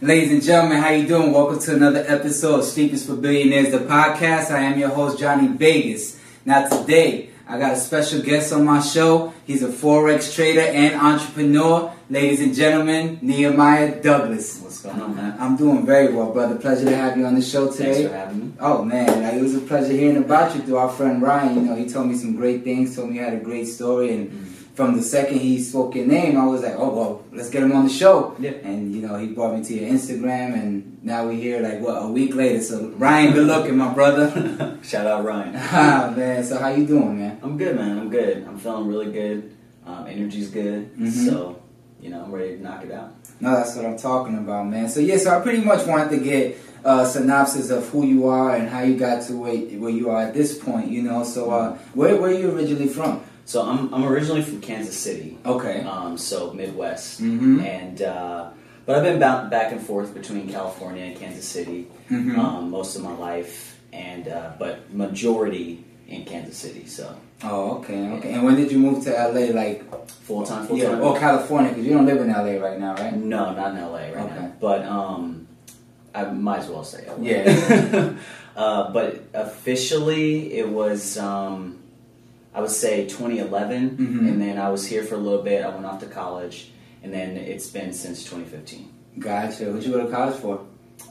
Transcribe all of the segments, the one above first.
Ladies and gentlemen, how you doing? Welcome to another episode of Sleepers for Billionaires, the podcast. I am your host, Johnny Vegas. Now today, I got a special guest on my show. He's a Forex trader and entrepreneur. Ladies and gentlemen, Nehemiah Douglas. What's going on, man? I'm doing very well, brother. Pleasure to have you on the show today. Thanks for having me. Oh man, like, it was a pleasure hearing about you through our friend Ryan. You know, he told me some great things, told me you had a great story, and Mm-hmm. From the second he spoke your name, I was like, oh well, let's get him on the show. Yeah. And you know, he brought me to your Instagram, and now we here like what a week later. So Ryan, good looking, my brother. Shout out Ryan. ah man, so how you doing, man? I'm good, man. I'm good. I'm feeling really good. Um, energy's good. Mhm. So, you know, I'm ready to knock it out. No, that's what I'm talking about, man. So yeah, so I pretty much wanted to get a synopsis of who you are and how you got to where, where you are at this point. You know, so uh, where where are you originally from? So, I'm, I'm originally from Kansas City. Okay. Um, so, Midwest. Mm-hmm. And, uh, but I've been ba- back and forth between California and Kansas City Mhm. um, most of my life. And, uh, but majority in Kansas City. So, Oh, okay, okay. And when did you move to LA? Like, full time, full yeah, time. oh, California, because you don't live in LA right now, right? No, not in LA right Okay. now. But um, I might as well say LA. Yeah. uh, but officially, it was um, I would say 2011, Mhm. and then I was here for a little bit. I went off to college, and then it's been since 2015. Gotcha. What did you go to college for?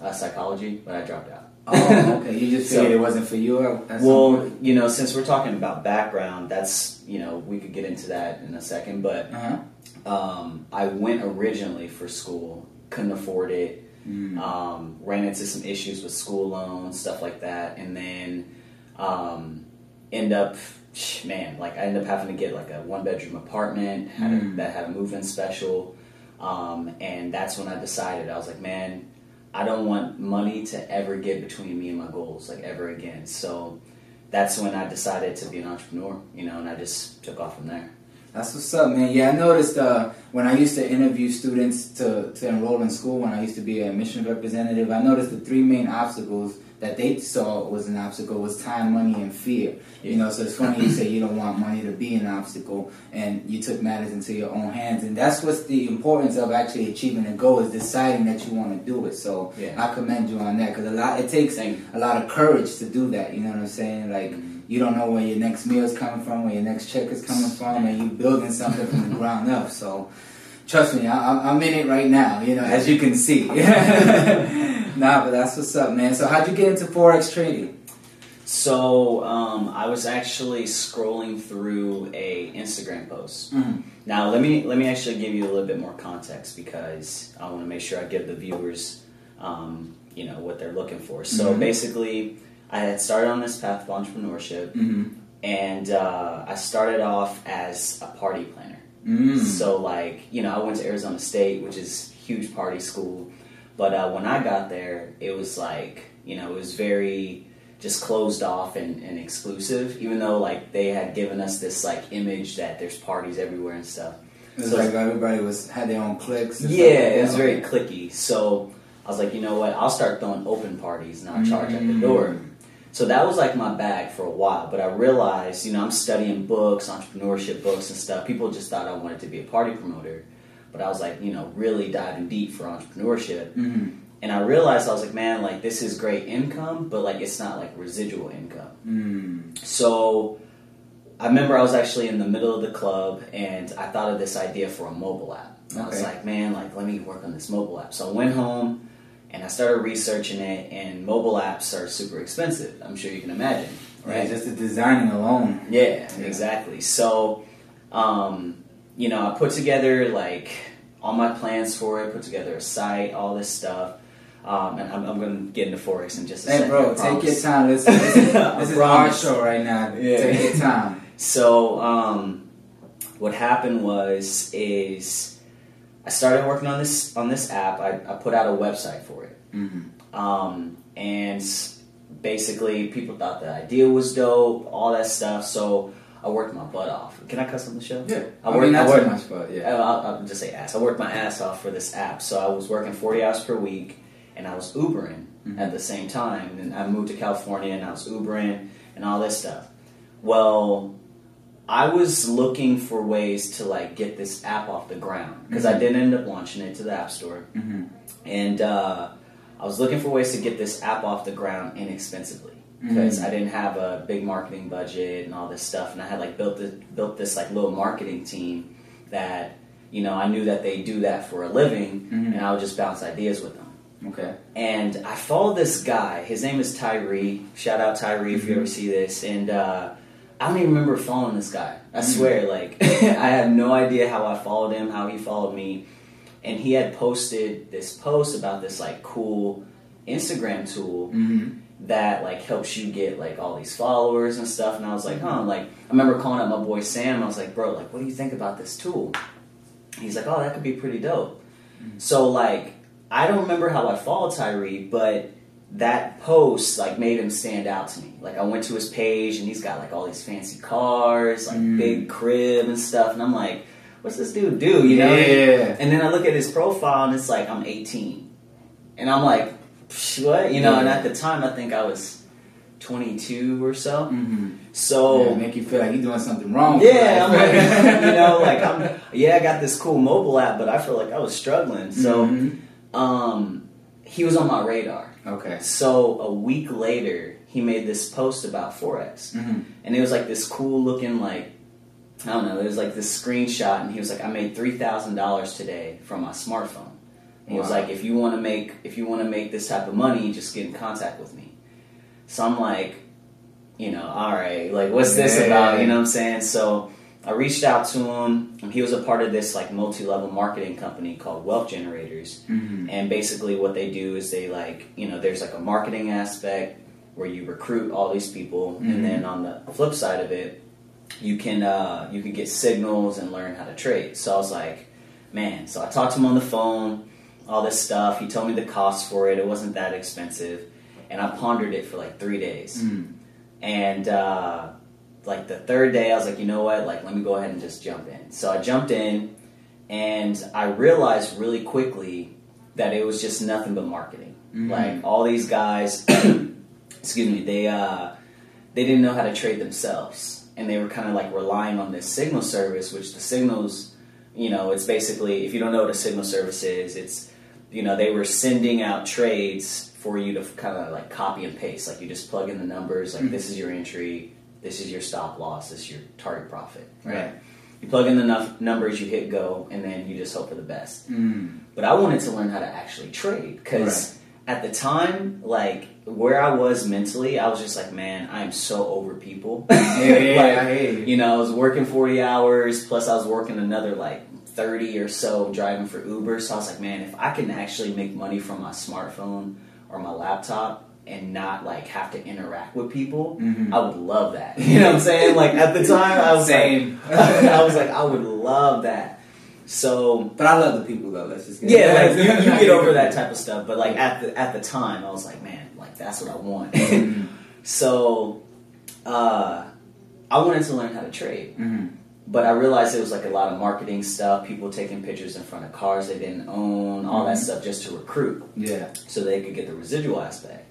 Uh, psychology, but I dropped out. Oh, okay. You just So- it wasn't for you. Well, point? you know, since we're talking about background, that's you know we could get into that in a second, but Uh-huh. um, I went originally for school, couldn't afford it. Mm. um, ran into some issues with school loans, stuff like that, and then um, end up, man, like I ended up having to get like a one bedroom apartment had a, Mm. that had a move in special, um, and that's when I decided I was like, man, I don't want money to ever get between me and my goals, like ever again. So that's when I decided to be an entrepreneur, you know, and I just took off from there. That's what's up, man. Yeah, I noticed uh, when I used to interview students to, to enroll in school, when I used to be a admissions representative, I noticed the three main obstacles that they saw was an obstacle was time, money, and fear. You know, so it's funny you say you don't want money to be an obstacle, and you took matters into your own hands, and that's what's the importance of actually achieving a goal is deciding that you want to do it. So Yeah. I commend you on that because a lot it takes a lot of courage to do that. You know what I'm saying? Like mm-hmm. you don't know where your next meal is coming from, where your next check is coming from, and you're building something from the ground up. So trust me, I, I'm- I'm in it right now. You know, as you can see. nah, but that's what's up, man. So how'd you get into forex trading? So um, I was actually scrolling through a Instagram post. Mhm. Now let me let me actually give you a little bit more context because I want to make sure I give the viewers, um, you know, what they're looking for. So Mhm. basically, I had started on this path of entrepreneurship, Mm-hmm. and uh, I started off as a party planner. Mm. So like you know, I went to Arizona State, which is huge party school, but uh, when I got there, it was like you know, it was very just closed off and, and exclusive. Even though like they had given us this like image that there's parties everywhere and stuff. It was So- like everybody was had their own cliques. and stuff Yeah, it was very clicky. So I was like, you know what? I'll start throwing open parties and I'll charge at the Mm. door. So that was like my bag for a while. But I realized, you know, I'm studying books, entrepreneurship books and stuff. People just thought I wanted to be a party promoter. But I was like, you know, really diving deep for entrepreneurship. Mhm. And I realized I was like, man, like this is great income, but like it's not like residual income. Mm. So I remember I was actually in the middle of the club and I thought of this idea for a mobile app. And I was like, man, like let me work on this mobile app. So I went home and I started researching it and mobile apps are super expensive. I'm sure you can imagine, Right, right? just the designing alone. Yeah, Yeah. exactly. So, um, you know, I put together like all my plans for it, put together a site, all this stuff. Um, and I'm, I'm going to get into Forex in just a Hey, second. bro, take your time. This, this, this is our show right now. Yeah. Take your time. So, um, what happened was is I started working on this on this app. I, I put out a website for it, Mm-hmm. um, and basically people thought the idea was dope, all that stuff. So I worked my butt off. Can I cuss on the show? Yeah, I I, work- mean I not work- too much, but yeah. I'll, I'll just say ass. I worked my ass off for this app. So I was working 40 hours per week and I was Ubering Mhm. at the same time. And I moved to California and I was Ubering and all this stuff. Well, I was looking for ways to like get this app off the ground because I did end up launching it to the App Store, Mm-hmm. and uh, I was looking for ways to get this app off the ground inexpensively because Mhm. I didn't have a big marketing budget and all this stuff, and I had like built the, built this like little marketing team that you know I knew that they do that for a living, Mhm. and I would just bounce ideas with them. Okay. And I follow this guy. His name is Tyree. Shout out Tyree if you ever see this. And uh, I don't even remember following this guy. I Mhm. swear, like I have no idea how I followed him, how he followed me. And he had posted this post about this like cool Instagram tool Mm-hmm. That like helps you get like all these followers and stuff. And I was like, huh. Like I remember calling up my boy Sam. I was like, bro, like what do you think about this tool? He's like, oh, that could be pretty dope. Mhm. So like I don't remember how I followed Tyree, but that post like made him stand out to me. Like I went to his page and he's got like all these fancy cars, like Mm. big crib and stuff, and I'm like, what's this dude do? You know? Yeah. And then I look at his profile and it's like I'm 18, and I'm like, "Psh, what? You know? And at the time I think I was 22 or so. Mm-hmm. So yeah, make you feel like you're doing something wrong. yeah, I'm like, you know, like I'm, yeah, I got this cool mobile app, but I feel like I was struggling. So, Mhm. um, he was on my radar. Okay. So a week later, he made this post about forex, Mm-hmm. and it was like this cool looking like. I don't know. It was like this screenshot, and he was like, "I made three thousand dollars today from my smartphone." And he was like, "If you want to make if you want to make this type of money, just get in contact with me." So I'm like, you know, all right, like what's this Yeah. about? You know what I'm saying? So I reached out to him. He was a part of this like multi-level marketing company called Wealth Generators. Mm-hmm. And basically, what they do is they like, you know, there's like a marketing aspect where you recruit all these people, Mhm. and then on the flip side of it, you can uh, you can get signals and learn how to trade. So I was like, man. So I talked to him on the phone, all this stuff. He told me the cost for it. It wasn't that expensive, and I pondered it for like three days. Mm-hmm. And uh, like the third day, I was like, you know what? Like, let me go ahead and just jump in. So I jumped in, and I realized really quickly that it was just nothing but marketing. Mhm. Like all these guys, excuse me, they uh, they didn't know how to trade themselves, and they were kind of like relying on this signal service, which the signals, you know, it's basically if you don't know what a signal service is, it's you know they were sending out trades for you to kind of like copy and paste, like you just plug in the numbers, like Mhm. this is your entry, this is your stop loss, this is your target profit, Right. You plug in the enough numbers, you hit go, and then you just hope for the best. Mm. But I wanted to learn how to actually trade because at the time, like where I was mentally, I was just like, man, I am so over people. Yeah, yeah, Like, I hear you. you know, I was working 40 hours, plus I was working another like 30 or so driving for Uber. So I was like, man, if I can actually make money from my smartphone or my laptop and not like have to interact with people, Mhm. I would love that. You know what I'm saying? Like at the time, I was Same. like, I was like, I would love that. So But I love the people though. Let's just get yeah, like you, you get over that type of stuff. But like at the at the time, I was like, man, like that's what I want. Mhm. so uh, I wanted to learn how to trade, Mhm. But I realized it was like a lot of marketing stuff, people taking pictures in front of cars they didn't own, all that Mhm. stuff just to recruit, Yeah. so they could get the residual aspect.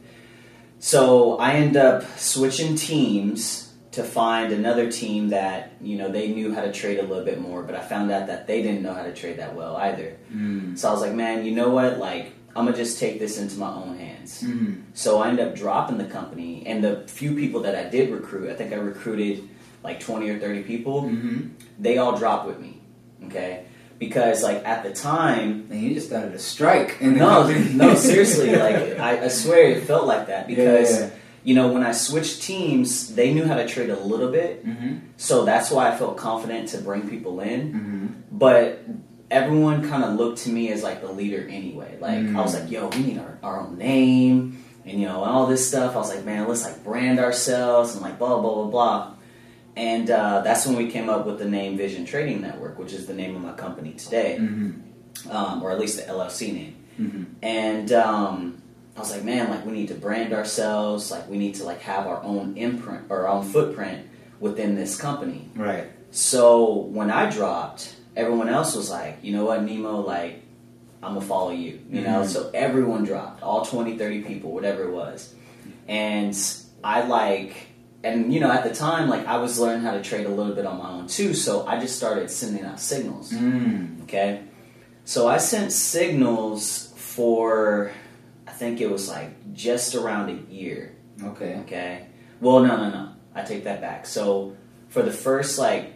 So I end up switching teams to find another team that you know they knew how to trade a little bit more, but I found out that they didn't know how to trade that well either. Mm. So I was like, man, you know what? Like, I'm gonna just take this into my own hands. Mhm. So I end up dropping the company, and the few people that I did recruit, I think I recruited like 20 or 30 people, Mhm. they all dropped with me. Okay? Because, like, at the time, And you just started a strike. No, no, seriously, like, I, I swear it felt like that because, Yeah. you know, when I switched teams, they knew how to trade a little bit. Mhm. So that's why I felt confident to bring people in. Mhm. but everyone kind of looked to me as like the leader anyway. Like I was Mm. like, yo, we need our, our own name and you know all this stuff. I was like, man, let's like brand ourselves and like blah blah blah blah. And uh, that's when we came up with the name Vision Trading Network, which is the name of my company today, Mhm. um, or at least the LLC name. Mhm. And um, I was like, man, like we need to brand ourselves. Like we need to like have our own imprint or our own footprint within this company. Right. So when I dropped, everyone else was like, you know what, Nemo, like, I'm gonna follow you. You know, Mhm. so everyone dropped, all 20, 30 people, whatever it was. And I like and you know, at the time, like I was learning how to trade a little bit on my own too, so I just started sending out signals. Mm. Okay, so I sent signals for, I think it was like just around a year. Okay. Okay. Well, no, no, no. I take that back. So for the first like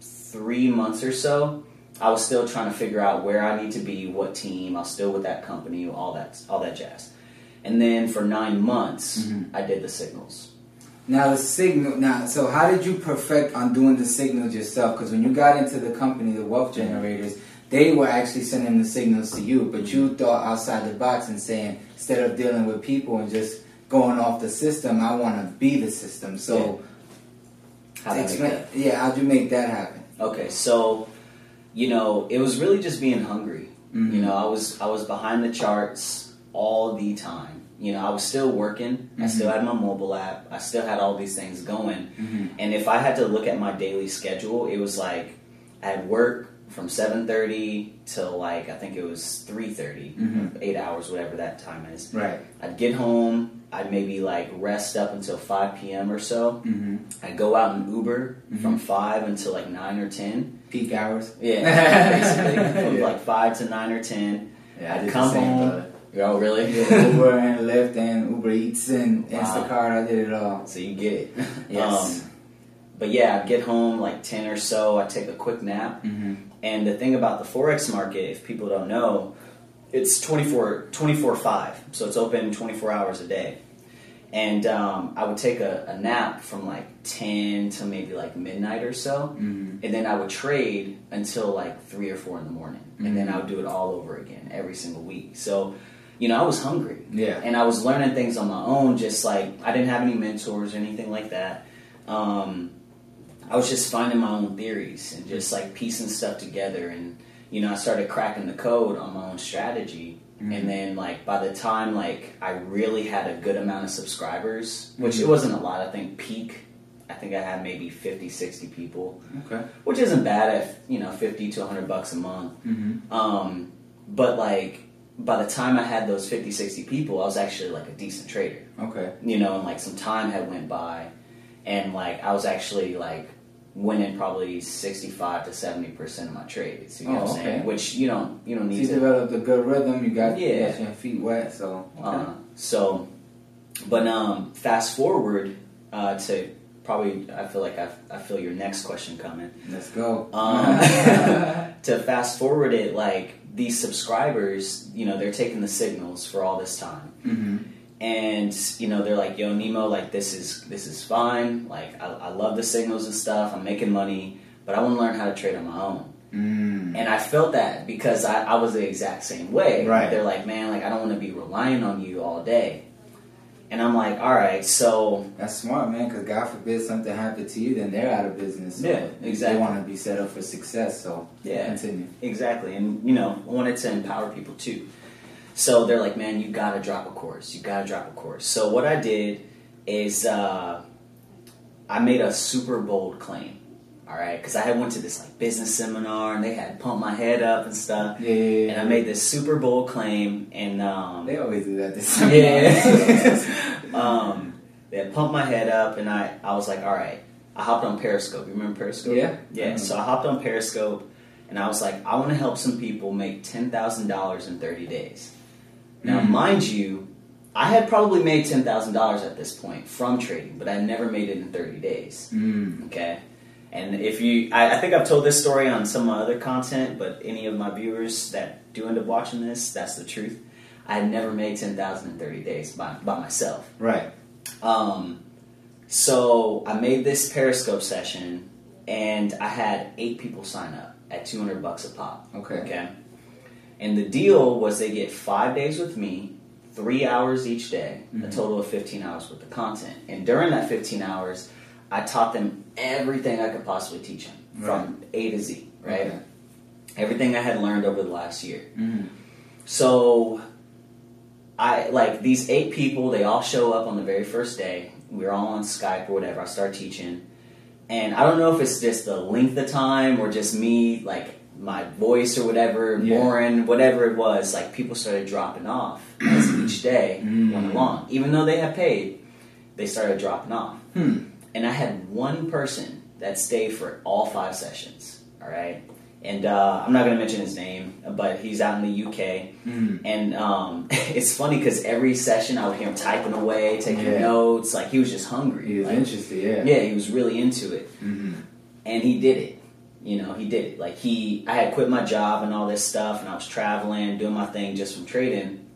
three months or so, I was still trying to figure out where I need to be, what team. I was still with that company, all that, all that jazz. And then for nine months, Mhm. I did the signals. Now the signal. Now, so how did you perfect on doing the signals yourself? Because when you got into the company, the wealth generators, they were actually sending the signals to you, but you thought outside the box and saying instead of dealing with people and just going off the system, I want to be the system. So, How did I make explain, yeah, how'd you make that happen? Okay, so you know, it was really just being hungry. Mhm. You know, I was I was behind the charts all the time. You know, I was still working. I Mhm. still had my mobile app. I still had all these things going. Mhm. And if I had to look at my daily schedule, it was like I had work from seven thirty till like I think it was three Mhm. eight hours, whatever that time is. Right. I'd get home. I'd maybe like rest up until five p.m. or so. Mm-hmm. I'd go out and Uber Mhm. from five until like nine or ten. Peak hours. Yeah, basically from Yeah. like five to nine or ten. Yeah, I I'd come home. Oh, really? Yeah, Uber and Lyft and Uber Eats and Wow. Instacart. I did it all. so you get it. Yes. Um, but yeah, I'd get home like ten or so. I'd take a quick nap. mm-hmm. And the thing about the forex market, if people don't know, it's 24 24 5. So it's open 24 hours a day. And um, I would take a, a nap from like 10 to maybe like midnight or so. Mm-hmm. And then I would trade until like 3 or 4 in the morning. And then I would do it all over again every single week. So, you know, I was hungry. Yeah. And I was learning things on my own, just like I didn't have any mentors or anything like that. Um, I was just finding my own theories and just like piecing stuff together. And, you know, I started cracking the code on my own strategy. Mhm. And then, like, by the time, like, I really had a good amount of subscribers, which Mhm. it wasn't a lot, I think peak, I think I had maybe 50, 60 people, Okay. which isn't bad at, you know, 50 to 100 bucks a month. Mm-hmm. Um, but, like, by the time I had those 50, 60 people, I was actually, like, a decent trader Okay. you know, and like some time had went by, and like I was actually like winning probably sixty five to seventy percent of my trades. You know Oh, what I'm saying? okay. Which you don't you don't So need you to. developed a good rhythm. You got, you Yeah. got your feet wet. So okay. Uh, so, but um, fast forward uh, to probably I feel like I, I feel your next question coming. let's go. Um, to fast forward it, like these subscribers, you know, they're taking the signals for all this time. mm-hmm. and you know they're like yo nemo like this is this is fine like I, I love the signals and stuff i'm making money but i want to learn how to trade on my own Mm. and i felt that because i, I was the exact same way Right. they're like man like i don't want to be relying on you all day and i'm like all right so That's smart, man. Because God forbid something happened to you, then they're out of business. So Yeah, exactly. They want to be set up for success. So Yeah. continue. Exactly, and you know, I wanted to empower people too. So they're like, "Man, you gotta drop a course. You gotta drop a course." So what I did is uh, I made a super bold claim. All right, because I had went to this like business seminar and they had pumped my head up and stuff, Yeah, yeah, yeah. and I made this super bold claim. And um, They always do that. This yeah, um, they had pumped my head up, and I I was like, "All right." I hopped on Periscope. You remember Periscope? Yeah. Yeah. So I hopped on Periscope, and I was like, I want to help some people make ten thousand dollars in thirty days. Now, Mhm. mind you, I had probably made ten thousand dollars at this point from trading, but I never made it in thirty days. Mm. Okay. And if you, I, I think I've told this story on some of my other content, but any of my viewers that do end up watching this, that's the truth. I had never made ten thousand in thirty days by by myself. Right. Um, so I made this Periscope session, and I had eight people sign up at two hundred bucks a pop. Okay. Okay. And the deal was they get five days with me, three hours each day, a Mhm. total of fifteen hours worth of content. And during that fifteen hours, I taught them everything I could possibly teach them from A to Z. Right. Okay. Everything I had learned over the last year. Mm. So I like these eight people, they all show up on the very first day. We're all on Skype or whatever. I start teaching. And I don't know if it's just the length of time or just me, like my voice or whatever, Yeah. whatever it was, like people started dropping off as each day Mm. went along. Even though they had paid, they started dropping off. Hmm. And I had one person that stayed for all five sessions. All right. And uh, I'm not going to mention his name, but he's out in the UK. Mm. And um, it's funny because every session I would hear him typing away, taking Yeah. notes. Like he was just hungry. He was Like, interested, yeah. yeah, he was really into it hmm and he did it. You know, he did it. Like he, I had quit my job and all this stuff, and I was traveling, doing my thing just from trading.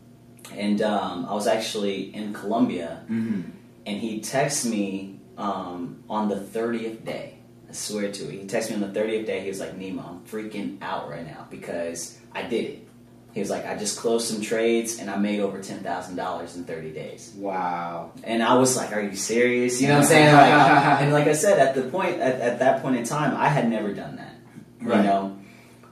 And um, I was actually in Colombia, hmm and he texted me um, on the thirtieth day. I swear to it. He texted me on the thirtieth day. He was like, "Nemo, I'm freaking out right now because I did it." He was like, "I just closed some trades and I made over ten thousand dollars in thirty days." Wow. And I was like, "Are you serious?" You know what I'm saying? Like, I- and like I said, at the point at, at that point in time, I had never done that. Right. You know,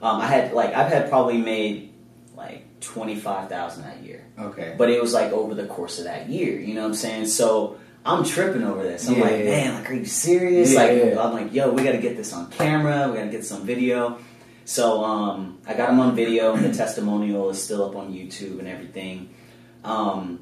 um, I had like I've had probably made like twenty five thousand that year, Okay. but it was like over the course of that year. You know what I'm saying? So I'm tripping over this. I'm Yeah, like, man, like, are you serious? Yeah, like, yeah. I'm like, yo, we got to get this on camera. We got to get some video. So um, I got him on video, and the testimonial is still up on YouTube and everything. Um,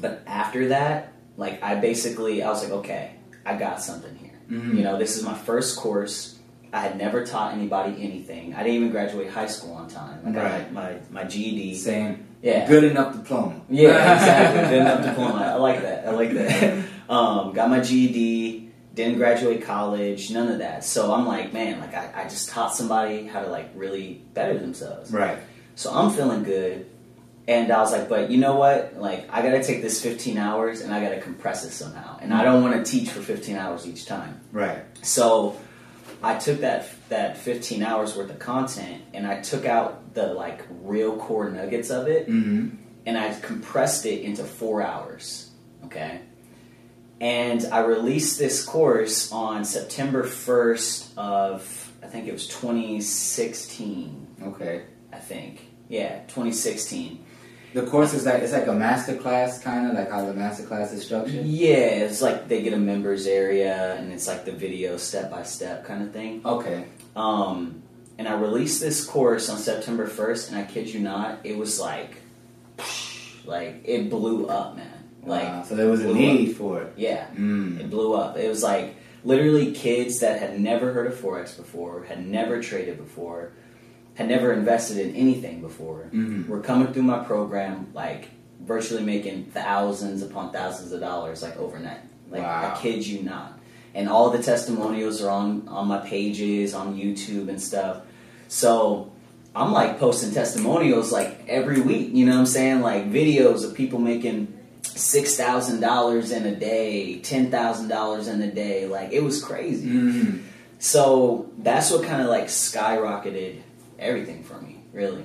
but after that, like, I basically, I was like, okay, I got something here. Mhm. You know, this is my first course. I had never taught anybody anything. I didn't even graduate high school on time. I got Right. my, my, my GED. Same. Yeah. Good enough diploma. Yeah, exactly. Good enough diploma. I like that. I like that. Um, got my GED. Didn't graduate college. None of that. So I'm like, man, like I, I just taught somebody how to like really better themselves. Right. So I'm feeling good. And I was like, but you know what? Like, I gotta take this 15 hours and I gotta compress it somehow. And I don't want to teach for 15 hours each time. Right. So I took that that 15 hours worth of content and I took out the like real core nuggets of it hmm and I compressed it into four hours. Okay. And I released this course on September 1st of, I think it was 2016. Okay. I think. Yeah, 2016. The course is like it's like a master class, kind of like how the master class is structured. Yeah, it's like they get a members area and it's like the video step by step kind of thing. Okay. Um, and I released this course on September 1st, and I kid you not, it was like, like it blew up, man. Like, wow. So there was a need for it. yeah, Mm. it blew up. It was like literally kids that had never heard of forex before, had never traded before, had never invested in anything before, Mhm. were coming through my program like virtually making thousands upon thousands of dollars like overnight. Like Wow. I kid you not. And all the testimonials are on on my pages on YouTube and stuff. So I'm like posting testimonials like every week. You know what I'm saying? Like videos of people making six thousand dollars in a day, ten thousand dollars in a day. Like it was crazy. Mm. So that's what kind of like skyrocketed everything for me. Really.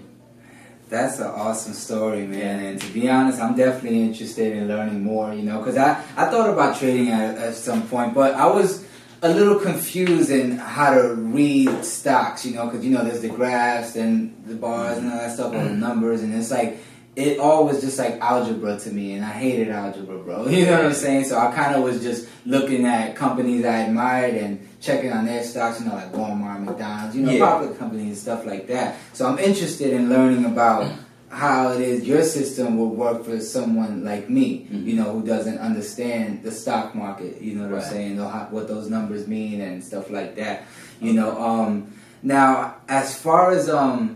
That's an awesome story, man. And to be honest, I'm definitely interested in learning more. You know, because I I thought about trading at, at some point, but I was a little confused in how to read stocks. You know, because you know there's the graphs and the bars and all that stuff, all the mm-hmm. numbers, and it's like it all was just like algebra to me, and I hated algebra, bro. You know what I'm saying? So I kind of was just looking at companies I admired and checking on their stocks, you know, like Walmart, McDonald's, you know, Yeah. popular companies and stuff like that. So I'm interested in learning about how it is your system will work for someone like me, Mhm. you know, who doesn't understand the stock market. You know what Right. I'm saying? How, what those numbers mean and stuff like that. You know, um, now as far as um,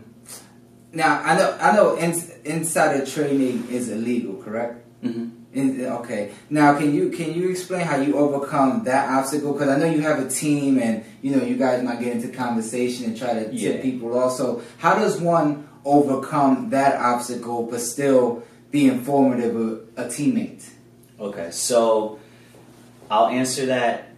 now I know I know ins- insider trading is illegal, correct? Okay. Now, can you can you explain how you overcome that obstacle? Because I know you have a team, and you know you guys might get into conversation and try to tip Yeah. people off. So, how does one overcome that obstacle but still be informative of a teammate? Okay, so I'll answer that.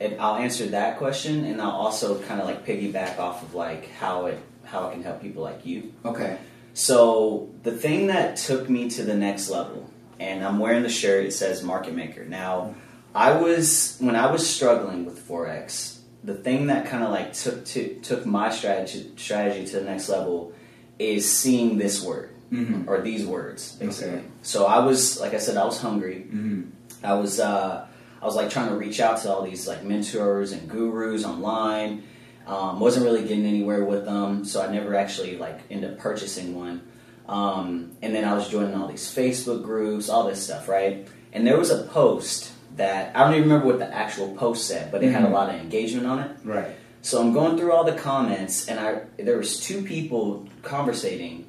and I'll answer that question, and I'll also kind of like piggyback off of like how it how it can help people like you. Okay. So the thing that took me to the next level, and I'm wearing the shirt. It says Market Maker. Now, I was when I was struggling with forex. The thing that kind of like took to took my strategy strategy to the next level is seeing this word Mm-hmm. or these words basically. Okay. So I was like I said, I was hungry. Mm-hmm. I was uh, I was like trying to reach out to all these like mentors and gurus online. Um, wasn't really getting anywhere with them, so I never actually like ended up purchasing one. Um, and then I was joining all these Facebook groups, all this stuff, right? And there was a post that I don't even remember what the actual post said, but it had a Mhm. lot of engagement on it. Right. So I'm going through all the comments, and I there was two people conversating,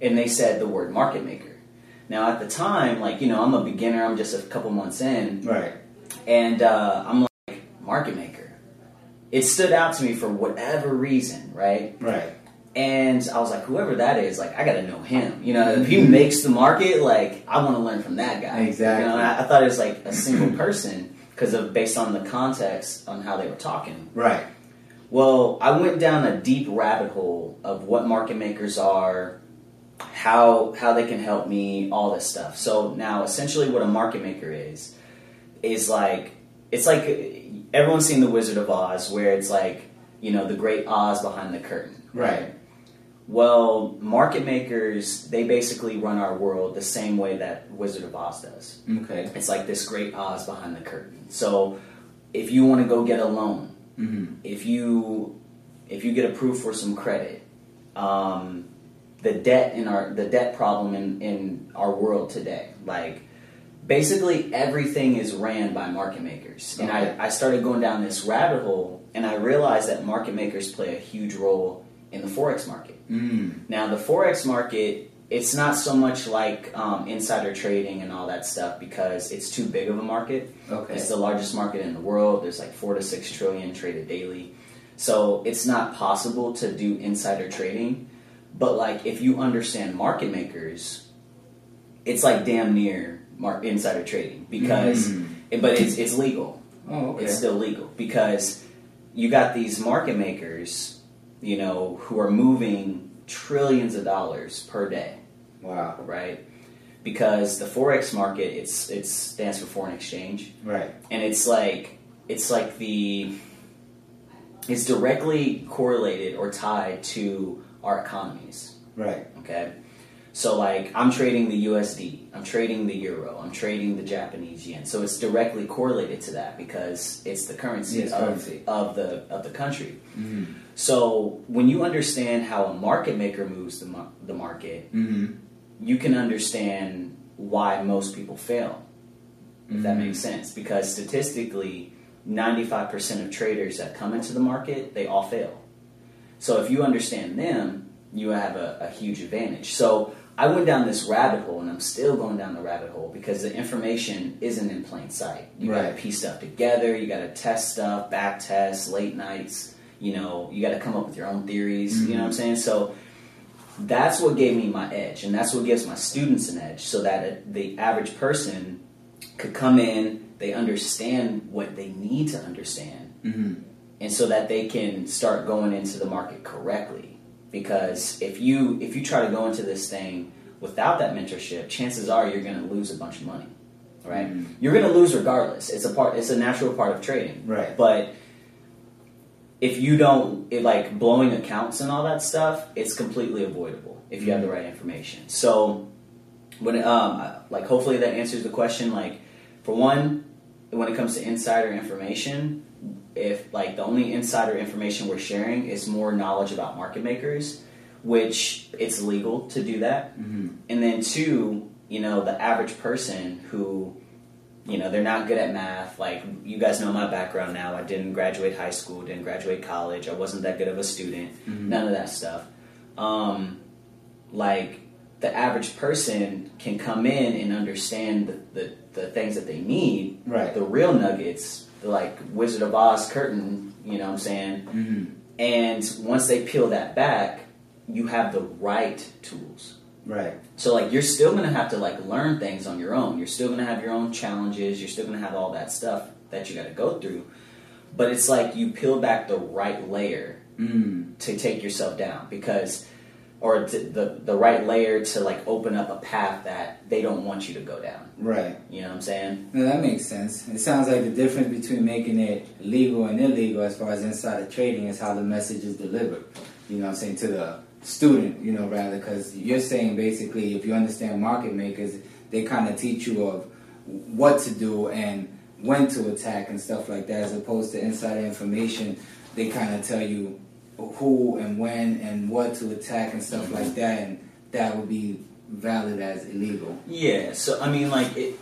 and they said the word market maker. Now at the time, like you know, I'm a beginner. I'm just a couple months in, Right. and uh, I'm like market maker. It stood out to me for whatever reason, right? Right. And I was like, whoever that is, like, I gotta know him. You know, if he makes the market, like, I want to learn from that guy. Exactly. You know, and I, I thought it was like a single person because of based on the context on how they were talking. Right. Well, I went down a deep rabbit hole of what market makers are, how how they can help me, all this stuff. So now, essentially, what a market maker is is like it's like everyone's seen the Wizard of Oz, where it's like you know the Great Oz behind the curtain, Right. Well, market makers they basically run our world the same way that Wizard of Oz does. Okay. It's like this Great Oz behind the curtain. So, if you want to go get a loan Mm-hmm. if you if you get approved for some credit, um, the debt in our the debt problem in, in our world today, like basically everything is ran by market makers. And I, I started going down this rabbit hole and I realized that market makers play a huge role in the Forex market. Mm. Now the Forex market it's not so much like um, insider trading and all that stuff because it's too big of a market. Okay. It's the largest market in the world. There's like four to six trillion traded daily. So it's not possible to do insider trading. But like if you understand market makers, it's like damn near insider trading because, Mm. but it's it's legal. Oh, okay. It's still legal because you got these market makers, you know, who are moving trillions of dollars per day wow. right? Because the forex market, it's it stands for foreign exchange, Right. and it's like it's like the it's directly correlated or tied to our economies. Right. Okay, so like I'm trading the USD, I'm trading the euro, I'm trading the Japanese yen. So it's directly correlated to that because it's the currency, Yes, of, currency. of the of the country. Mm-hmm. So when you understand how a market maker moves the mar- the market, Mm-hmm. you can understand why most people fail, if that Mhm. makes sense. Because statistically, 95% of traders that come into the market, they all fail. So if you understand them, you have a, a huge advantage. So I went down this rabbit hole, and I'm still going down the rabbit hole because the information isn't in plain sight. You got to piece stuff together. You got to test stuff, back tests, late nights. You know, you got to come up with your own theories. You know what I'm saying? So that's what gave me my edge, and that's what gives my students an edge, so that the average person could come in, they understand what they need to understand, Mm-hmm. and so that they can start going into the market correctly. Because if you if you try to go into this thing without that mentorship, chances are you're going to lose a bunch of money, right? Mhm. You're going to lose regardless. It's a part. It's a natural part of trading, Right. but if you don't it, like blowing accounts and all that stuff, it's completely avoidable if you have the right information. So when um like hopefully that answers the question. Like for one, when it comes to insider information, if like the only insider information we're sharing is more knowledge about market makers, which it's legal to do that, Mm-hmm. and then two, you know, the average person who, you know, they're not good at math. Like you guys know my background now. I didn't graduate high school, didn't graduate college. I wasn't that good of a student. Mhm. None of that stuff. Um, like the average person can come in and understand the, the, the things that they need. Right. The real nuggets, the like Wizard of Oz curtain. You know what I'm saying? Mm-hmm. And once they peel that back, you have the right tools. Right. So like you're still gonna have to like learn things on your own. You're still gonna have your own challenges. You're still gonna have all that stuff that you got to go through. But it's like you peel back the right layer Mm. to take yourself down because, or to, the the right layer to like open up a path that they don't want you to go down. Right. You know what I'm saying? No, that makes sense. It sounds like the difference between making it legal and illegal as far as insider trading is how the message is delivered. You know what I'm saying? To the student, you know, rather, because you're saying basically if you understand market makers, they kind of teach you of what to do and when to attack and stuff like that, as opposed to insider information, they kind of tell you who and when and what to attack and stuff like that, and that would be valid as illegal. Yeah. So I mean, like it.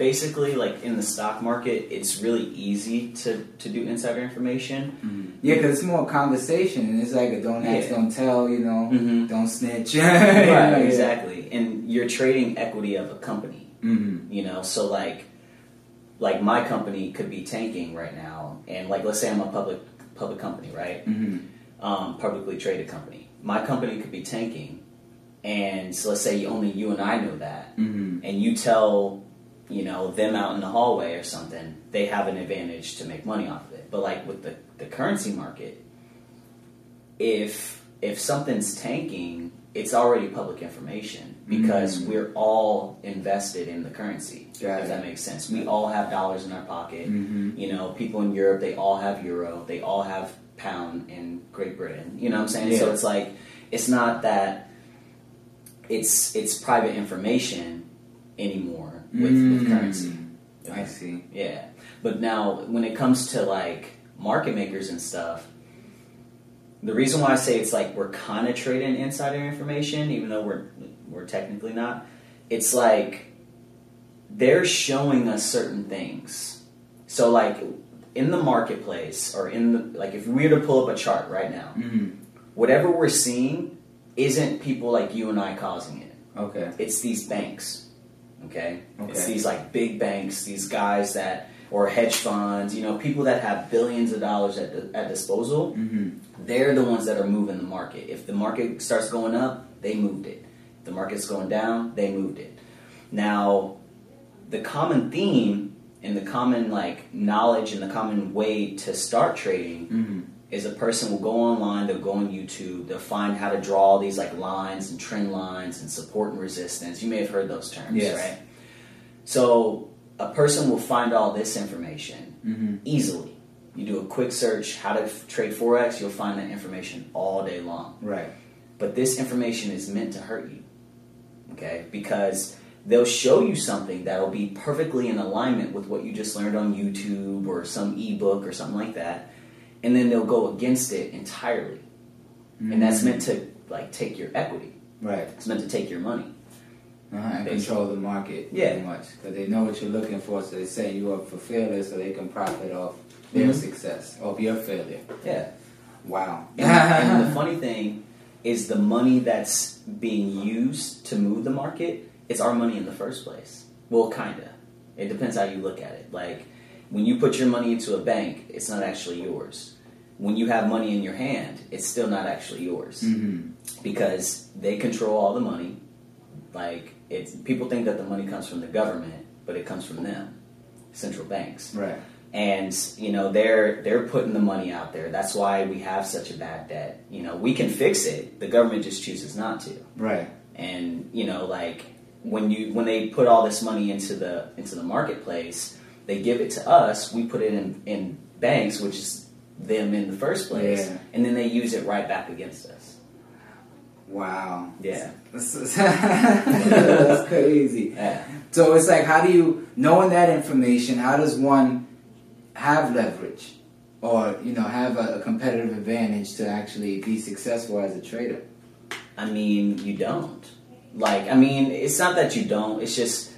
Basically like in the stock market, it's really easy to, to do insider information. Mm-hmm. Yeah, because it's more conversation, and it's like a don't ask, Yeah. don't tell. You know, Mhm. don't snitch. right, exactly. And you're trading equity of a company. Mm-hmm. You know, so like like my company could be tanking right now, and like let's say I'm a public public company, right? Mm-hmm. Um, publicly traded company. My company could be tanking, and so let's say only you and I know that, Mm-hmm. and you tell you know them out in the hallway or something, they have an advantage to make money off of it. But like with the, the currency market, if if something's tanking, it's already public information because Mm. we're all invested in the currency. If that makes sense. We all have dollars in our pocket. Mm-hmm. You know, people in Europe, they all have euro, they all have pound in Great Britain. You know what I'm saying? So it's like it's not that it's it's private information anymore with, with currency. Mm. I see. Yeah. But now when it comes to like market makers and stuff, the reason why I say it's like we're kind of trading insider information, even though we're we're technically not, it's like they're showing us certain things. So like in the marketplace or in the like if we were to pull up a chart right now, Mm-hmm. whatever we're seeing isn't people like you and I causing it. Okay. It's these banks. Okay? okay? It's these like big banks, these guys that or hedge funds, you know, people that have billions of dollars at, at disposal Mm-hmm. they're the ones that are moving the market. If the market starts going up, they moved it. If the market's going down, they moved it. Now, the common theme and the common like knowledge and the common way to start trading Mm-hmm. Is a person will go online, they'll go on YouTube, they'll find how to draw these like lines and trend lines and support and resistance. You may have heard those terms, Yes. right? So a person will find all this information Mm-hmm. easily. You do a quick search, how to f- trade Forex, you'll find that information all day long. Right. But this information is meant to hurt you. Okay? Because they'll show you something that'll be perfectly in alignment with what you just learned on YouTube or some ebook or something like that. And then they'll go against it entirely. And that's meant to like take your equity. Right. It's meant to take your money. Uh-huh, and Basically. control the market Yeah. pretty much because they know what you're looking for, so they set you up for failure so they can profit off their Mhm. success, off your failure. Yeah. Wow. And, and the funny thing is the money that's being used to move the market, it's our money in the first place. Well, kinda. It depends how you look at it. Like when you put your money into a bank, it's not actually yours. When you have money in your hand, it's still not actually yours hmm because they control all the money. Like it's people think that the money comes from the government, but it comes from them, central banks Right. and you know they're they're putting the money out there. That's why we have such a bad debt. You know, we can fix it. The government just chooses not to. Right. And you know, like when you when they put all this money into the into the marketplace, they give it to us. We put it in in banks, which is them in the first place, Yeah. and then they use it right back against us. Wow. Yeah, That's, that's crazy. yeah. So it's like, how do you, knowing that information, how does one have leverage or, you know, have a, a competitive advantage to actually be successful as a trader? I mean, you don't. Like, I mean, it's not that you don't. It's just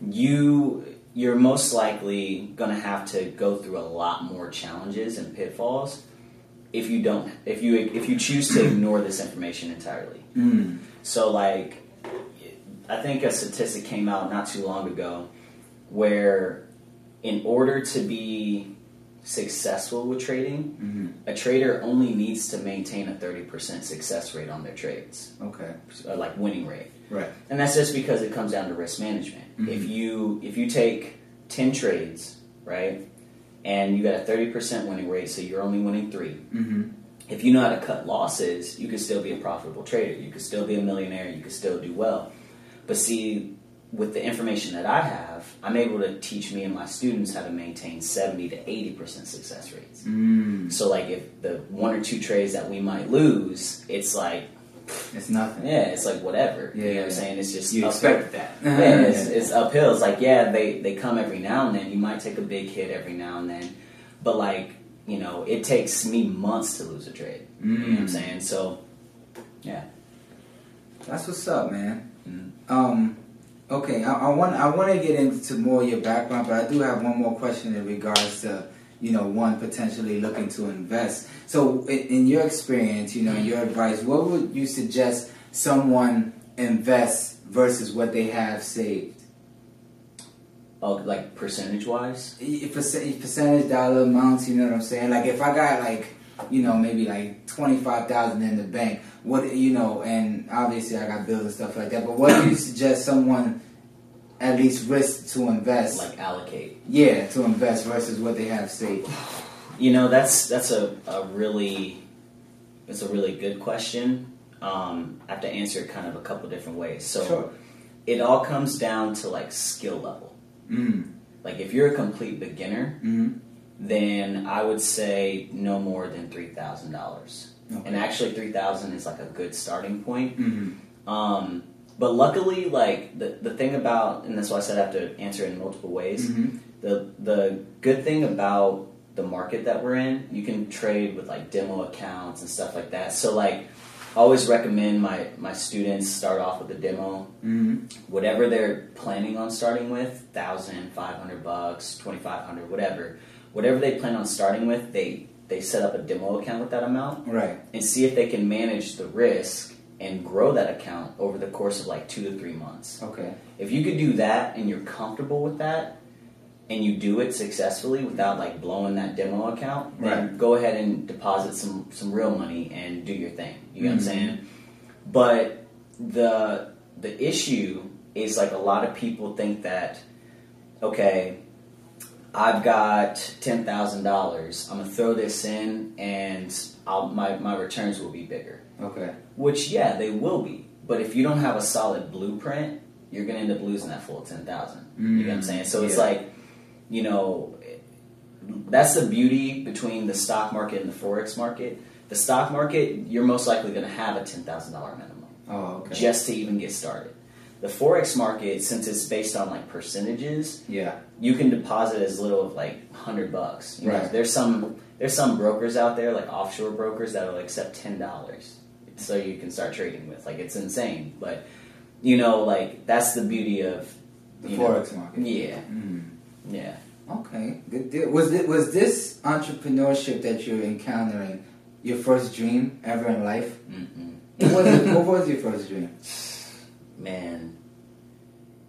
you. You're most likely gonna have to go through a lot more challenges and pitfalls if you don't. If you if you choose to ignore this information entirely. Mm. So, like, I think a statistic came out not too long ago where, in order to be successful with trading, hmm a trader only needs to maintain a 30% success rate on their trades, Okay. like winning rate. Right. And that's just because it comes down to risk management. Mhm. If you if you take 10 trades, right? And you got a 30% winning rate, so you're only winning 3. hmm If you know how to cut losses, you could still be a profitable trader. You could still be a millionaire, you could still do well. But see, with the information that I have, I'm able to teach me and my students how to maintain 70 to 80% success rates. Mm. So like if the one or two trades that we might lose, it's like It's nothing. yeah, it's like whatever. you know what Yeah. I'm saying? It's just You uphill. expect that. yeah, it's, it's uphill. It's like yeah, they they come every now and then. You might take a big hit every now and then, but like you know, it takes me months to lose a trade. You know what I'm Mm. saying? So yeah, That's what's up, man. Mhm. Um, Okay, I, I want I want to get into more of your background, but I do have one more question in regards to you know one potentially looking to invest. So, in, in your experience, you know, your advice, what would you suggest someone invest versus what they have saved? Oh, like percentage wise? Percent, percentage dollar amounts, you know what I'm saying? Like if I got like, you know, maybe like twenty five thousand in the bank, what you know, and obviously I got bills and stuff like that. But what do you suggest someone at least risk to invest? Like allocate. Yeah, to invest versus what they have saved. You know, that's that's a, a really it's a really good question. Um, I have to answer it kind of a couple different ways. So Sure. it all comes down to like skill level. Mm. Like if you're a complete beginner, Mm. then I would say no more than three thousand dollars. Okay. And actually, three thousand is like a good starting point. Mm. Um, but luckily, like the the thing about, and that's why I said I have to answer it in multiple ways. Mhm. The the good thing about the market that we're in, you can trade with like demo accounts and stuff like that. So like, I always recommend my my students start off with a demo, Mm. whatever they're planning on starting with, thousand, five hundred bucks, twenty five hundred, whatever, whatever they plan on starting with, they they set up a demo account with that amount Right. and see if they can manage the risk and grow that account over the course of like two to three months. Okay. If you could do that and you're comfortable with that and you do it successfully without like blowing that demo account, then Right. go ahead and deposit some some real money and do your thing. You know what I'm Mhm. saying? But the the issue is like a lot of people think that okay, I've got ten thousand dollars. I'm gonna throw this in and I'll, my my returns will be bigger. Okay. Which, yeah, they will be. But if you don't have a solid blueprint, you're going to end up losing that full 10000 You know what I'm Mm, saying? So it's like, you know, that's the beauty between the stock market and the Forex market. The stock market, you're most likely going to have a $10,000 minimum Oh, okay. just to even get started. The Forex market, since it's based on like percentages, yeah. you can deposit as little of like hundred bucks. You know, Right. there's some there's some brokers out there like offshore brokers that will accept ten dollars, so you can start trading with. Like it's insane, but you know, like that's the beauty of The you know- forex market. Yeah, Mm. yeah. Okay, good deal. Was it was this entrepreneurship that you're encountering your first dream ever in life? Mm-mm. What was, it, what was your first dream? Man,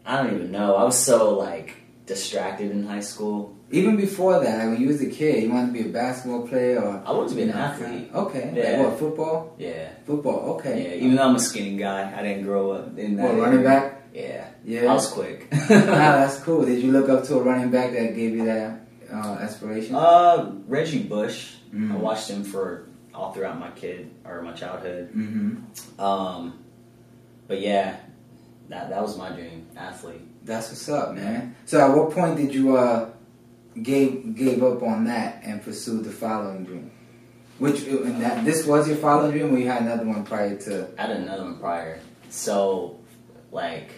I don't even know. I was so like distracted in high school. Even before that, like when you was a kid, you wanted to be a basketball player or I wanted to be an athlete. Okay, Yeah. like what football? Yeah, Football. Okay. yeah. Even though I'm a skinny guy, I didn't grow up in that. What running back? Yeah, Yeah. I was quick. ah, that's cool. Did you look up to a running back that gave you that uh, aspiration? Uh, Reggie Bush. Mm. I watched him for all throughout my kid or my childhood. mm-hmm. Um, but yeah, that that was my dream, athlete. That's what's up, man. So, at what point did you uh gave gave up on that and pursued the following dream? Which and that this was your following dream, or you had another one prior to? I had another one prior. So, like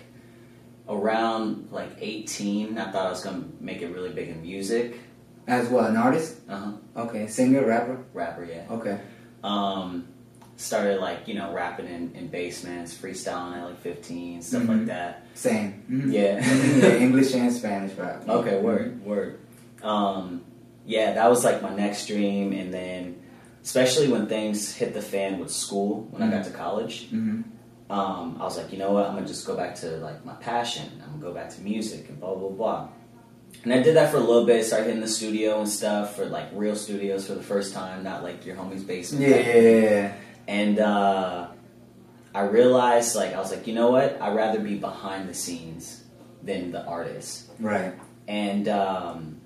around like 18, I thought I was gonna make it really big in music. As well, an artist? Uh huh. Okay, singer, rapper. Rapper, yeah. Okay. Um, started like you know rapping in, in basements, freestyling at like 15, stuff Mhm. like that. Same. Mhm. Yeah. Yeah, English and Spanish rap. Okay, word, word. Um, yeah, that was like my next dream, and then especially when things hit the fan with school when I got to college, hmm um, I was like, you know what, I'm gonna just go back to like my passion. I'm gonna go back to music and blah blah blah. And I did that for a little bit. Started hitting the studio and stuff for like real studios for the first time, not like your homie's basement. Yeah, yeah, yeah. And uh, I realized, like, I was like, you know what? I'd rather be behind the scenes than the artist. Right. And um,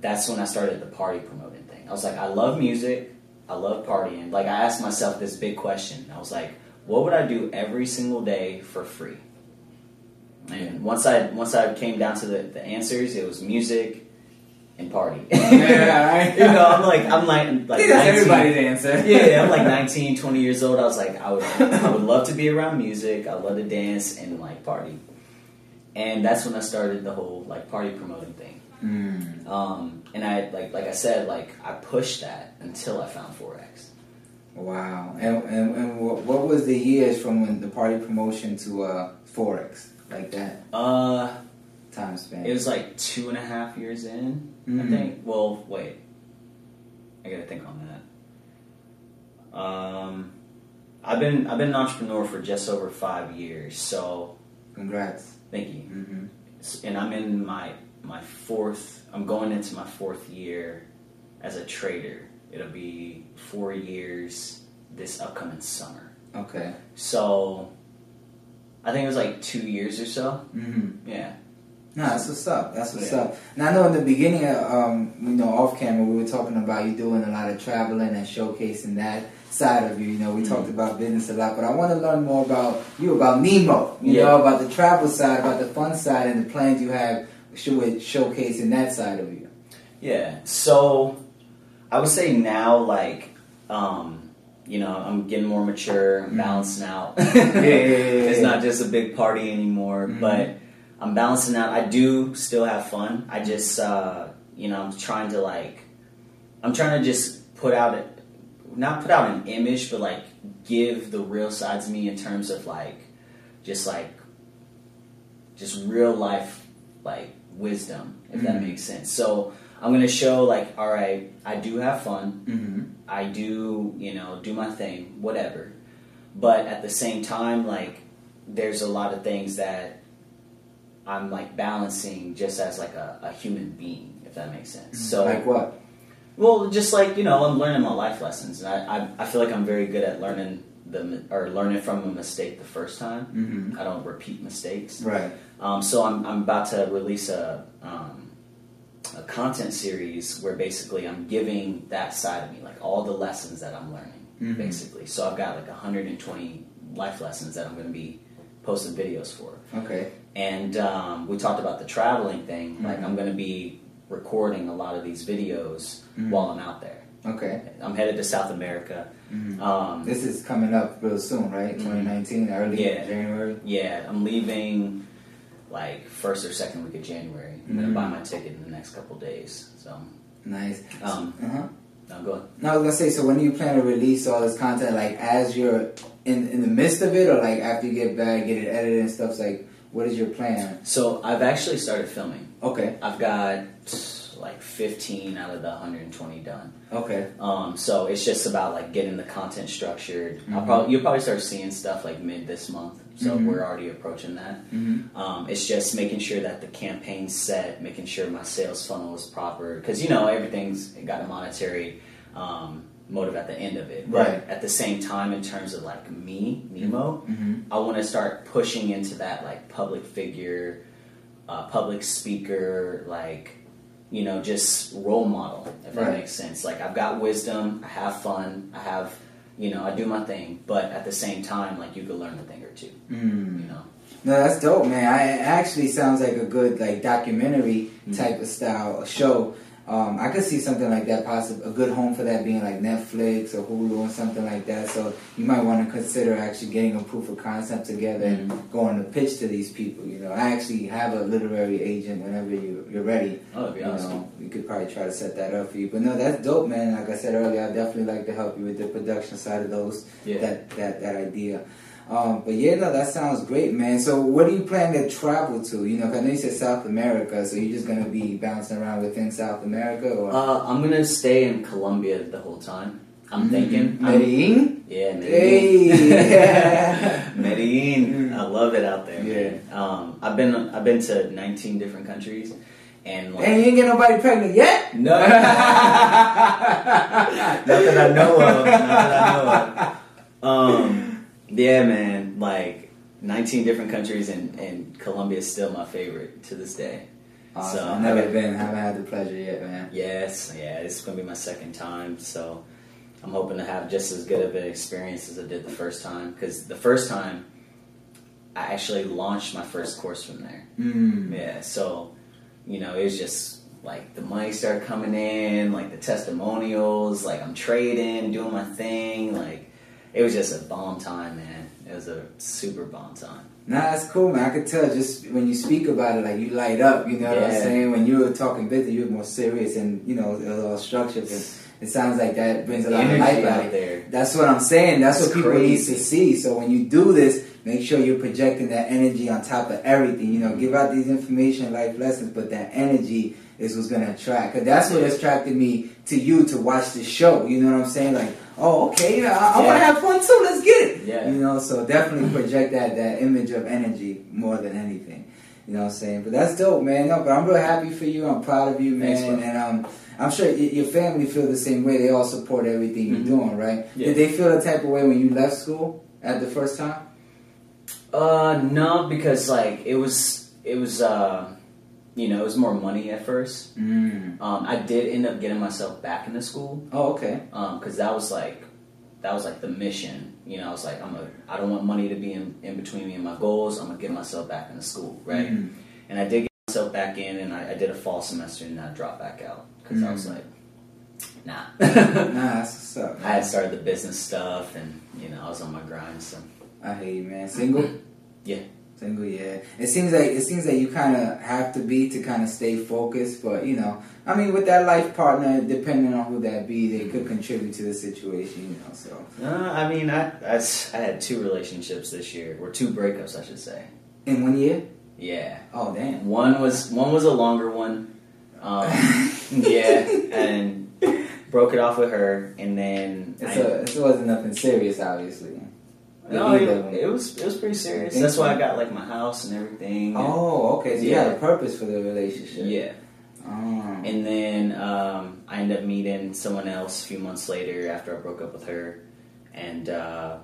that's when I started the party promoting thing. I was like, I love music. I love partying. Like, I asked myself this big question. I was like, what would I do every single day for free? And once I once I came down to the, the answers, it was music and party. Yeah, right. you know, I'm like I'm like like think that's 19 everybody's answer. yeah, I'm like 19, 20 years old. I was like, I would, I would love to be around music. I love to dance and like party. And that's when I started the whole like party promoting thing. Mm. Um, and I like, like I said, like I pushed that until I found forex. Wow. And, and, and what, what was the years from when the party promotion to uh, Forex? like that Uh, time span? it was like two and a half years in, I Mhm. think. Well, wait, I gotta think on that. Um, I've been I've been an entrepreneur for just over five years, so Congrats. thank you. hmm and I'm in my my fourth. I'm going into my fourth year as a trader. It'll be four years this upcoming summer. Okay. So I think it was like two years or so. hmm Yeah. No, that's what's up. That's what's Yeah. up. And I know in the beginning, um, you know, off camera, we were talking about you doing a lot of traveling and showcasing that side of you. You know, we Mhm. talked about business a lot, but I want to learn more about you, about Nemo. You Yeah. know, about the travel side, about the fun side, and the plans you have with showcasing that side of you. Yeah. So I would say now, like, um, you know, I'm getting more mature, I'm Mhm. balancing out. yeah, yeah, it's not just a big party anymore, Mhm. but I'm balancing out. I do still have fun. I just, uh, you know, I'm trying to like, I'm trying to just put out not put out an image, but like give the real sides of me in terms of like, just like, just real life, like wisdom, if that Mhm. makes sense. So I'm gonna show like, all right, I do have fun. Mhm. I do, you know, do my thing, whatever. But at the same time, like, there's a lot of things that I'm like balancing just as like a, a human being, if that makes sense. So, like what? well, just like you know, I'm learning my life lessons, and I, I, I feel like I'm very good at learning the or learning from a mistake the first time. hmm I don't repeat mistakes. Right. Um, so I'm, I'm about to release a, um, a content series where basically I'm giving that side of me, like all the lessons that I'm learning, Mhm. basically. So I've got like 120 life lessons that I'm going to be posting videos for. Okay. And um, we talked about the traveling thing. Like Mhm. I'm going to be recording a lot of these videos Mhm. while I'm out there. Okay. I'm headed to South America. Mhm. Um, This is coming up real soon, right? Mhm. 2019, early Yeah. January. Yeah, I'm leaving like first or second week of January. I'm gonna buy my ticket in the next couple days. So, Nice. um, Uh-huh. no, go ahead. No, I was gonna say. So when do you plan to release all this content? Like as you're in in the midst of it, or like after you get back, get it edited and stuff? Like, what is your plan? So I've actually started filming. Okay. I've got like 15 out of the 120 done. Okay. Um, so it's just about like getting the content structured. I'll Mhm. probably you'll probably start seeing stuff like mid this month. So Mhm. we're already approaching that. Mm-hmm. Um, it's just making sure that the campaign's set, making sure my sales funnel is proper, because you know everything's got a monetary um, motive at the end of it. But Right. At the same time, in terms of like me, Nemo, Mm-hmm. I want to start pushing into that like public figure, uh, public speaker, like you know, just role model. If that makes sense. Like I've got wisdom, I have fun, I have. You know, I do my thing, but at the same time, like you could learn a thing or two. Mm. You know, No, that's dope, man. I it actually sounds like a good like documentary Mhm. type of style show. Um, I could see something like that possible. A good home for that being like Netflix or Hulu or something like that. So you might want to consider actually getting a proof of concept together and Mhm. going to pitch to these people. You know, I actually have a literary agent. Whenever you you're ready, oh, you awesome. know, we could probably try to set that up for you. But no, that's dope, man. Like I said earlier, I definitely like to help you with the production side of those Yeah. that that that idea. Um, but yeah, no, that sounds great, man. So, what do you plan to travel to? You know, I know you said South America, so you're just gonna be bouncing around within South America, or Uh, I'm gonna stay in Colombia the whole time. I'm thinking. Mm, I'm- Medellin. yeah, Medellin. Hey, Medellin. Mm. I love it out there. Yeah. Um, I've been I've been to 19 different countries, and like and you ain't get nobody pregnant yet. no, not that I know of. Not that I know of. Um, yeah, man. Like 19 different countries, and and Colombia is still my favorite to this day. Awesome. So, I've never been. Haven't had the pleasure yet, man. Yes, yeah, it's gonna be my second time, so I'm hoping to have just as good of an experience as I did the first time. Because the first time, I actually launched my first course from there. Mm. Yeah, so you know, it was just like the money started coming in, like the testimonials, like I'm trading, doing my thing, like it was just a bomb time, man. It was a super bomb time. Nah, that's cool, man. I could tell just when you speak about it, like you light up. You know what I'm saying? When you were talking business, you were more serious and you know was all structured. And it sounds like that brings a lot of energy life out out there. That's what I'm saying. That's It's what people need to see. So when you do this, make sure you're projecting that energy on top of everything. You know, give out these information, life lessons, but that energy is what's gonna attract. Cause that's what attracted me to you to watch the show. You know what I'm saying? Like, oh, okay, yeah, I, I Yeah. want to have fun too. Let's get it. Yeah. You know, so definitely project that that image of energy more than anything. You know what I'm saying? But that's dope, man. No, but I'm real happy for you. I'm proud of you, man. Thanks, and um, I'm sure y- your family feel the same way. They all support everything Mhm. you're doing, right? Yeah. Did they feel the type of way when you left school at the first time? Uh, no, because like it was, it was, uh, you know, it was more money at first. Mm. Um, I did end up getting myself back into school Oh, okay. because that was like, that was like the mission. You know, I was like, I'm a, I don't want money to be in, in between me and my goals. I'm gonna get myself back into school, right? Mhm. And I did get myself back in, and I, I did a fall semester, and I dropped back out because I was Mhm. like, nah. Nah, that's what's up. I had started the business stuff, and you know, I was on my grind. So I hate you, man. Single? Yeah. Single, yeah. It seems like it seems like you kind of have to be to kind of stay focused, but you know, I mean, with that life partner, depending on who that be, they could contribute to the situation, you know. So Uh, I mean, I, I, I had two relationships this year, or two breakups, I should say. in one year, Yeah, oh damn. one was one was a longer one. Um, yeah, and broke it off with her, and then It's I- a, it wasn't nothing serious, obviously. No, it, Either of them. it was it was pretty serious. That's why I got like my house and everything. Oh, okay. So you Yeah. had a purpose for the relationship. yeah. Oh. And then um, I ended up meeting someone else a few months later after I broke up with her, and uh,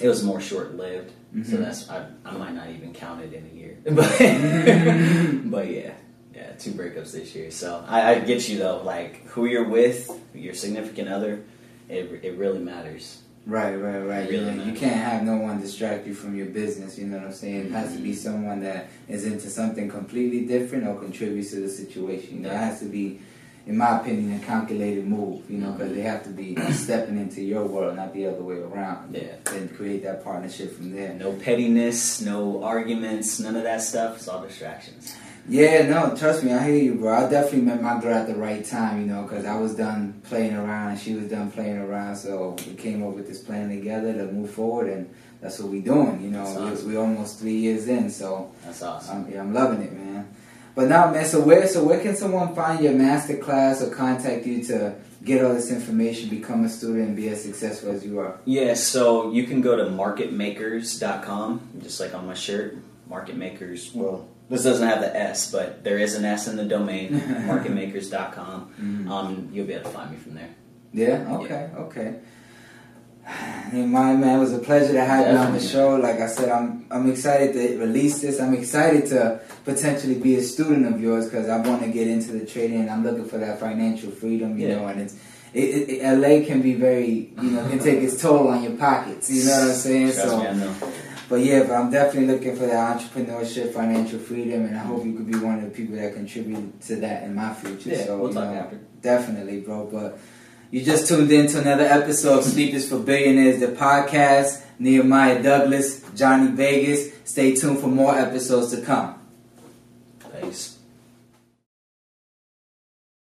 it was more short lived. So Mhm. that's I, I might not even count it in a year, but but yeah, yeah, two breakups this year. So I, I get you though, like who you're with, your significant other, it it really matters. Right, right, right. Really you, know, you can't have no one distract you from your business. You know what I'm saying? It has to be mm-hmm. someone that is into something completely different or contributes to the situation. You know, it has to be, in my opinion, a calculated move. You know, because mm-hmm. they have to be stepping into your world, not the other way around. Yeah. And create that partnership from there. No pettiness, no arguments, none of that stuff. It's all distractions. Yeah, no, trust me, I hear you, bro. I definitely met my girl at the right time, you know, because I was done playing around and she was done playing around. So we came up with this plan together to move forward, and that's what we're doing. You know, awesome. we almost three years in, so That's awesome. um, yeah, I'm loving it, man. But now, man, so where so where can someone find your master class or contact you to get all this information, become a student, and be as successful as you are? Yeah, so you can go to marketmakers.com, just like on my shirt. Market Makers, well, this doesn't have the S, but there is an S in the domain, marketmakers.com. Mhm. Um, you'll be able to find me from there. Yeah. Okay. Okay. Hey, my man, it was a pleasure to have you on the show. Like I said, I'm I'm excited to release this. I'm excited to potentially be a student of yours because I want to get into the trading and I'm looking for that financial freedom. You Yeah. know, and it's it, it, LA can be very you know can take its toll on your pockets. You know what I'm saying? Trust so, me, I know. But yeah, but I'm definitely looking for that entrepreneurship, financial freedom, and I hope you could be one of the people that contribute to that in my future. Yeah, so we'll talk know, after. Definitely, bro. But you just tuned in to another episode of Sleep is for Billionaires, the podcast. Nehemiah Douglas, Johnny Vegas. Stay tuned for more episodes to come. Peace.